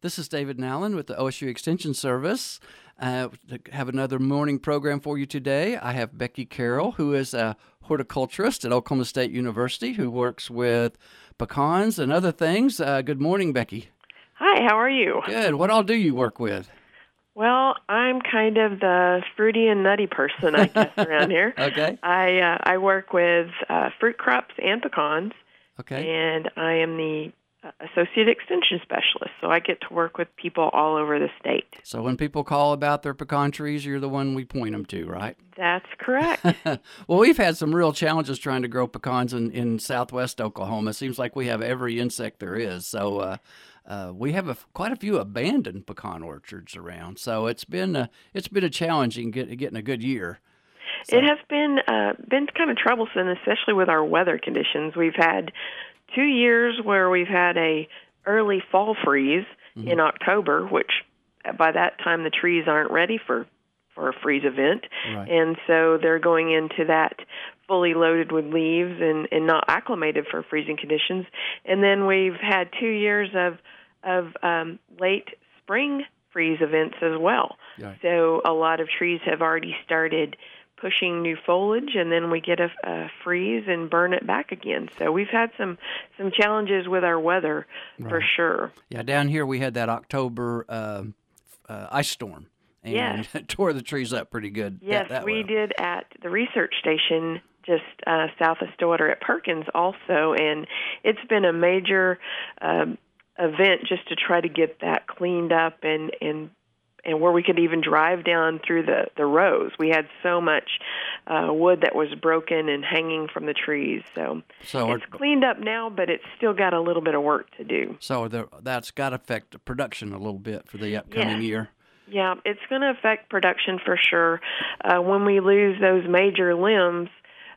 This is David Nowlin with the OSU Extension Service. Uh, have another morning program for you today. I have Becky Carroll, who is a horticulturist at Oklahoma State University, who works with pecans and other things. Uh, good morning, Becky. Hi, how are you? Good. What all do you work with? Well, I'm kind of the fruity and nutty person, I guess, around here. Okay. I uh, I work with uh, fruit crops and pecans, Okay. and I am the associate extension specialist. So I get to work with people all over the state. So when people call about their pecan trees, you're the one we point them to, right? That's correct. well, we've had some real challenges trying to grow pecans in, in southwest Oklahoma. It seems like we have every insect there is. So uh, uh, we have a, quite a few abandoned pecan orchards around. So it's been a, it's been a challenging get, getting a good year. It has been uh, been kind of troublesome, especially with our weather conditions. We've had two years where we've had a early fall freeze in October, which uh, by that time the trees aren't ready for for a freeze event, Right. and so they're going into that fully loaded with leaves and and not acclimated for freezing conditions. And then we've had two years of of um, late spring freeze events as well. Right. So a lot of trees have already started pushing new foliage, and then we get a, a freeze and burn it back again. So we've had some some challenges with our weather for sure. Yeah, down here we had that October uh, uh, ice storm and Yes. tore the trees up pretty good. Yes, that we way. did at the research station just uh, south of Stillwater at Perkins also, and it's been a major um, event just to try to get that cleaned up and and and where we could even drive down through the the rows. We had so much uh, wood that was broken and hanging from the trees, so So, are, it's cleaned up now, but it's still got a little bit of work to do. so the, that's got to affect the production a little bit for the upcoming Yes. year. Yeah, it's going to affect production for sure. Uh, when we lose those major limbs,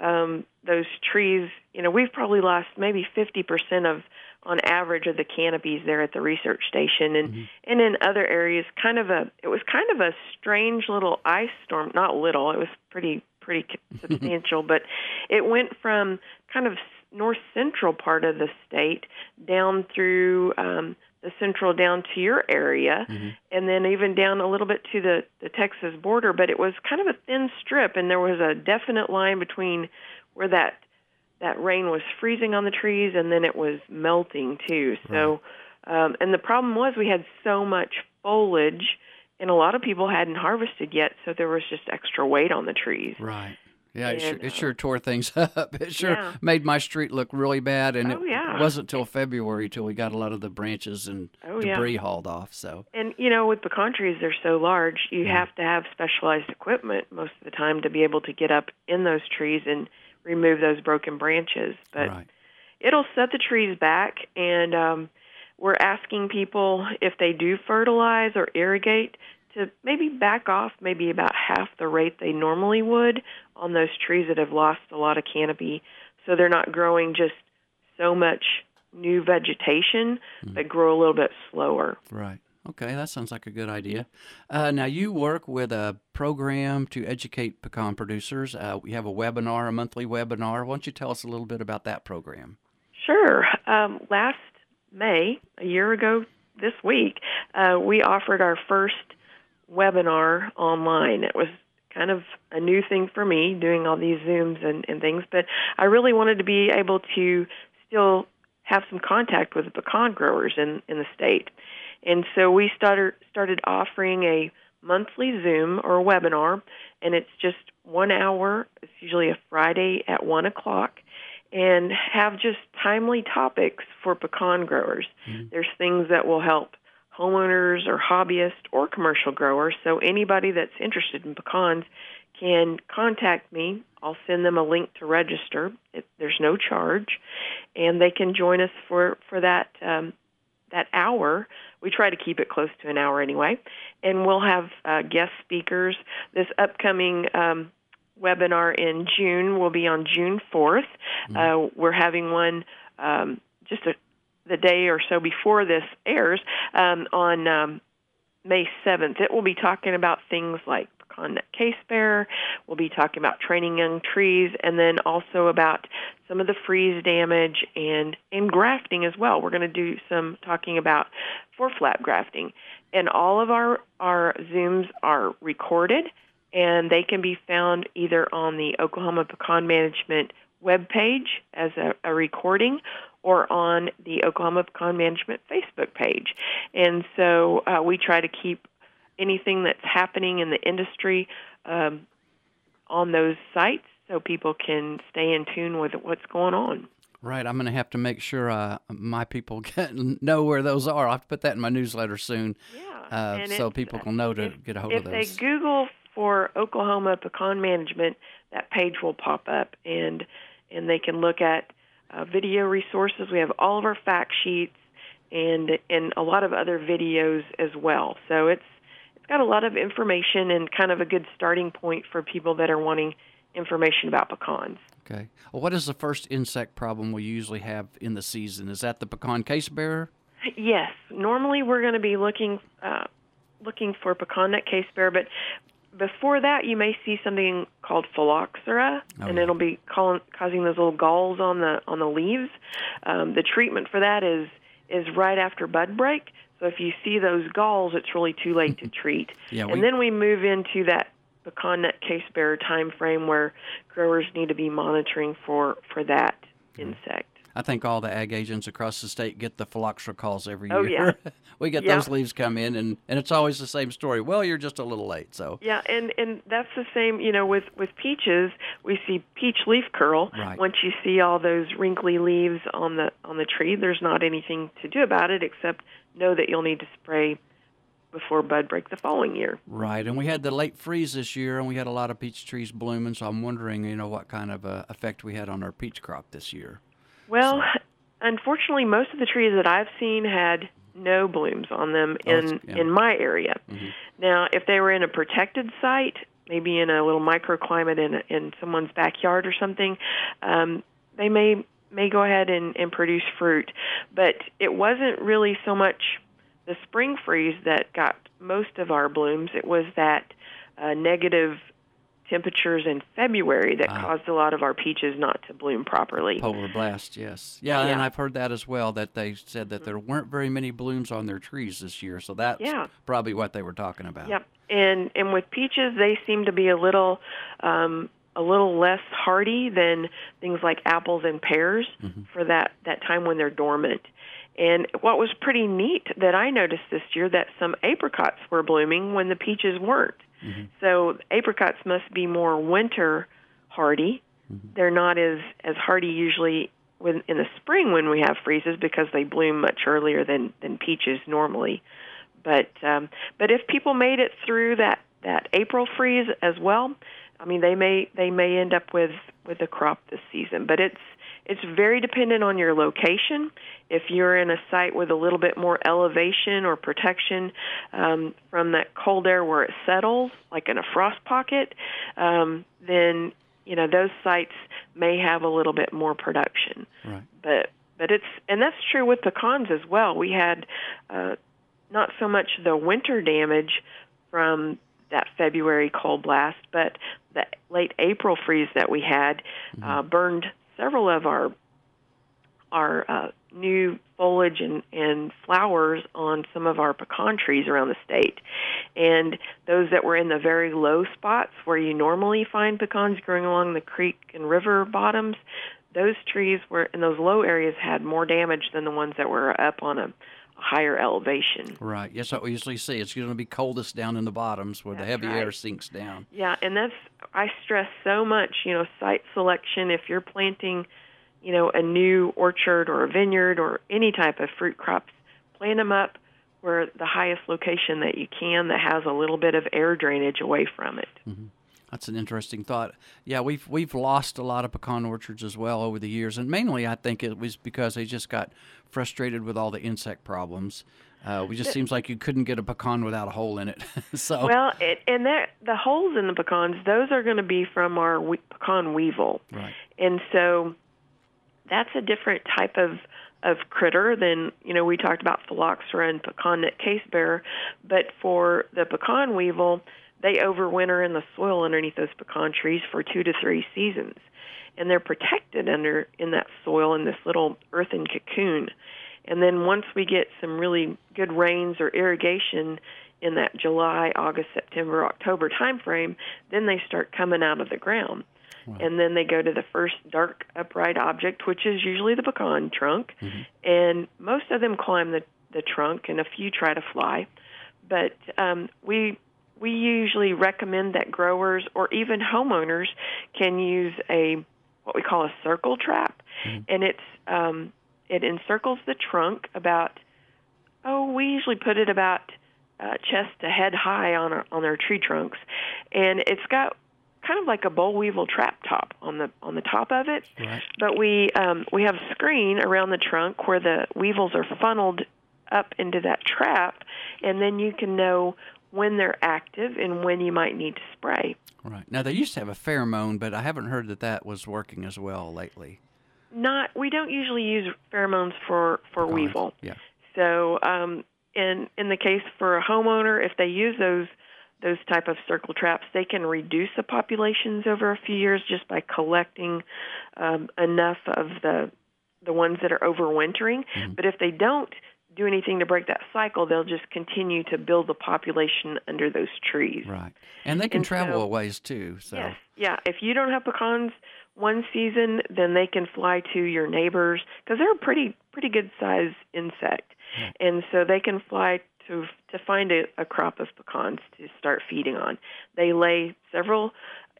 um, those trees, you know, we've probably lost maybe 50% of, on average, of the canopies there at the research station, and and in other areas, kind of a, it was kind of a strange little ice storm. Not little, it was pretty pretty substantial, but it went from kind of north central part of the state down through um, the central down to your area and then even down a little bit to the, the Texas border, but it was kind of a thin strip, and there was a definite line between where that that rain was freezing on the trees, and then it was melting too. So, um, and the problem was we had so much foliage, and a lot of people hadn't harvested yet, so there was just extra weight on the trees. Right. Yeah, it, sure, it uh, sure tore things up. It sure Yeah. made my street look really bad, and Oh, it yeah. wasn't till February till we got a lot of the branches and Oh, yeah. debris hauled off. So, And you know, with pecan trees, they're so large, you have to have specialized equipment most of the time to be able to get up in those trees and remove those broken branches. But right. it'll set the trees back, and um, we're asking people if they do fertilize or irrigate to maybe back off maybe about half the rate they normally would on those trees that have lost a lot of canopy, so they're not growing just so much new vegetation, but grow a little bit slower. Right. Okay, that sounds like a good idea. Uh, now, you work with a program to educate pecan producers. Uh, we have a webinar, a monthly webinar. Why don't you tell us a little bit about that program? Sure. Um, last May, a year ago this week, uh, we offered our first webinar online. It was kind of a new thing for me, doing all these Zooms and, and things, but I really wanted to be able to still have some contact with pecan growers in, in the state. And so we started started offering a monthly Zoom or webinar, and it's just one hour. It's usually a Friday at one o'clock, and have just timely topics for pecan growers. There's things that will help homeowners or hobbyists or commercial growers. So anybody that's interested in pecans can contact me. I'll send them a link to register. It, there's no charge, and they can join us for for that um, that hour. We try to keep it close to an hour anyway, and we'll have uh, guest speakers. This upcoming um, webinar in June will be on June 4th. Uh, we're having one um, just a, the day or so before this airs um, on um, May 7th. It will be talking about things like nut case bearer. We'll be talking about training young trees, and then also about some of the freeze damage and and grafting as well. We're going to do some talking about four flap grafting, and all of our our zooms are recorded, and they can be found either on the Oklahoma Pecan Management webpage as a, a recording or on the Oklahoma Pecan Management Facebook page. And so uh, we try to keep anything that's happening in the industry um, on those sites so people can stay in tune with what's going on. Right, I'm going to have to make sure uh, my people get, know where those are. I'll have to put that in my newsletter soon, yeah, uh, so people can know to if, get a hold of those. If they Google for Oklahoma Pecan Management, that page will pop up, and and they can look at uh, video resources. We have all of our fact sheets and and a lot of other videos as well. So it's it's got a lot of information and kind of a good starting point for people that are wanting information about pecans. Okay. Well, what is the first insect problem we usually have in the season? Is that the pecan case bearer? Yes. Normally, we're going to be looking uh, looking for pecan nut case bearer, but before that, you may see something called phylloxera, oh, and yeah. it'll be causing those little galls on the on the leaves. Um, the treatment for that is is right after bud break. So if you see those galls, it's really too late to treat. yeah, we... And then we move into that pecan nut case bearer time frame where growers need to be monitoring for for that mm-hmm. insect. I think all the ag agents across the state get the phylloxera calls every oh, year. Yeah. we get yeah. those leaves come in, and, and it's always the same story. Well, you're just a little late. So yeah, and and that's the same. You know, with with peaches, we see peach leaf curl. Right. Once you see all those wrinkly leaves on the on the tree, there's not anything to do about it except know that you'll need to spray before bud break the following year. Right, and we had the late freeze this year, and we had a lot of peach trees blooming. So I'm wondering, you know, what kind of uh, effect we had on our peach crop this year. Well, so. unfortunately, most of the trees that I've seen had no blooms on them oh, in yeah. in my area. Mm-hmm. Now, if they were in a protected site, maybe in a little microclimate in in someone's backyard or something, um, they may may go ahead and, and produce fruit. But it wasn't really so much the spring freeze that got most of our blooms. It was that uh, negative temperatures in February that ah. caused a lot of our peaches not to bloom properly. Polar blast, yes. Yeah, yeah, and I've heard that as well that they said that there weren't very many blooms on their trees this year. So that's yeah. probably what they were talking about. Yep. And and with peaches they seem to be a little um a little less hardy than things like apples and pears mm-hmm. for that that time when they're dormant. And what was pretty neat that I noticed this year that some apricots were blooming when the peaches weren't. Mm-hmm. So apricots must be more winter hardy. Mm-hmm. They're not as as hardy usually when in the spring when we have freezes because they bloom much earlier than than peaches normally. But um, but if people made it through that that April freeze as well, I mean they may they may end up with with a crop this season. But it's it's very dependent on your location. If you're in a site with a little bit more elevation or protection um, from that cold air where it settles, like in a frost pocket, um, then you know those sites may have a little bit more production. Right. But but it's and that's true with pecans as well. We had uh, not so much the winter damage from that February cold blast, but the late April freeze that we had mm-hmm. uh, burned several of our our uh, new foliage and, and flowers on some of our pecan trees around the state. And those that were in the very low spots where you normally find pecans growing along the creek and river bottoms, those trees were in those low areas had more damage than the ones that were up on a higher elevation. Right. Yes, what we usually see. It's going to be coldest down in the bottoms where That's the heavy right. air sinks down. Yeah, and that's I stress so much. You know, site selection. If you're planting, you know, a new orchard or a vineyard or any type of fruit crops, plant them up where the highest location that you can that has a little bit of air drainage away from it. Mm-hmm. That's an interesting thought. Yeah, we've we've lost a lot of pecan orchards as well over the years, and mainly I think it was because they just got frustrated with all the insect problems. Uh, it just seems like you couldn't get a pecan without a hole in it. so well, it, and that the holes in the pecans, those are going to be from our we, pecan weevil, right? And so that's a different type of of critter than you know we talked about phylloxera and pecan nut case bearer, but for the pecan weevil they overwinter in the soil underneath those pecan trees for two to three seasons, and they're protected under in that soil in this little earthen cocoon. And then once we get some really good rains or irrigation in that July, August, September, October timeframe, then they start coming out of the ground. Wow. And then they go to the first dark upright object, which is usually the pecan trunk. Mm-hmm. And most of them climb the, the trunk, and a few try to fly. But um, we we usually recommend that growers or even homeowners can use a what we call a circle trap, mm-hmm. and it's um, it encircles the trunk about oh we usually put it about uh, chest to head high on our, on their tree trunks, and it's got kind of like a boll weevil trap top on the on the top of it. Right. But we um, we have a screen around the trunk where the weevils are funneled up into that trap, and then you can know when they're active and when you might need to spray. Right. Now they used to have a pheromone, but I haven't heard that that was working as well lately. Not. We don't usually use pheromones for for weevil. Yeah. So, um, in in the case for a homeowner, if they use those those type of circle traps, they can reduce the populations over a few years just by collecting um, enough of the the ones that are overwintering. Mm-hmm. But if they don't do anything to break that cycle, they'll just continue to build the population under those trees. Right, and they can and travel so, a ways too. So yes, yeah. If you don't have pecans one season, then they can fly to your neighbors because they're a pretty pretty good size insect, yeah. and so they can fly to to find a, a crop of pecans to start feeding on. They lay several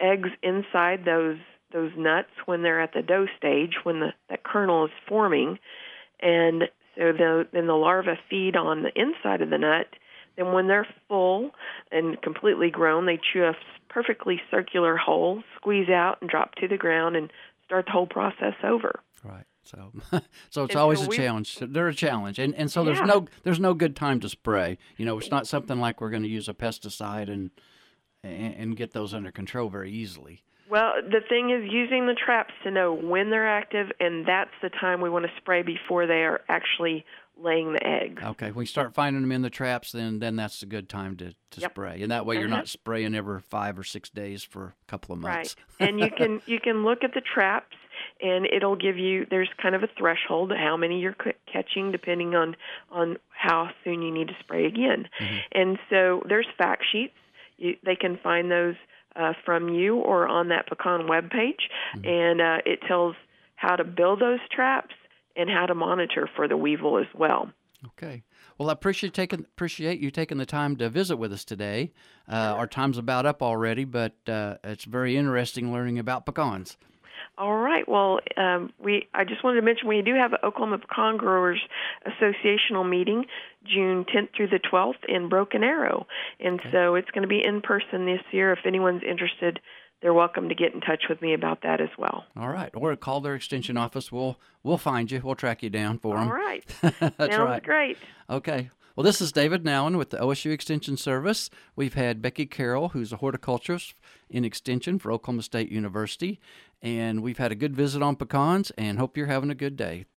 eggs inside those those nuts when they're at the dough stage, when the that kernel is forming, and so the, then the larvae feed on the inside of the nut. Then when they're full and completely grown, they chew a perfectly circular hole, squeeze out, and drop to the ground, and start the whole process over. Right. So, so it's and always so a challenge. They're a challenge, and and so there's yeah. no there's no good time to spray. You know, it's not something like we're going to use a pesticide and, and and get those under control very easily. Well, the thing is using the traps to know when they're active, and that's the time we want to spray before they are actually laying the eggs. Okay, when you start finding them in the traps, then then that's a good time to, to yep. spray, and that way you're uh-huh. not spraying every five or six days for a couple of months. Right, and you can you can look at the traps and it'll give you there's kind of a threshold how many you're catching depending on on how soon you need to spray again mm-hmm. and so there's fact sheets you, they can find those uh, from you or on that pecan web page mm-hmm. and uh, it tells how to build those traps and how to monitor for the weevil as well okay well, I appreciate taking appreciate you taking the time to visit with us today. Uh, our time's about up already, but uh, it's very interesting learning about pecans. All right. Well, um, we I just wanted to mention we do have an Oklahoma Pecan Growers Associational meeting June 10th through the 12th in Broken Arrow, and okay. so it's going to be in person this year. If anyone's interested, they're welcome to get in touch with me about that as well. All right, or call their extension office. We'll we'll find you. We'll track you down for them. All right. That's Sounds right. great. Okay. Well, this is David Nowlin with the OSU Extension Service. We've had Becky Carroll, who's a horticulturist in Extension for Oklahoma State University, and we've had a good visit on pecans and hope you're having a good day.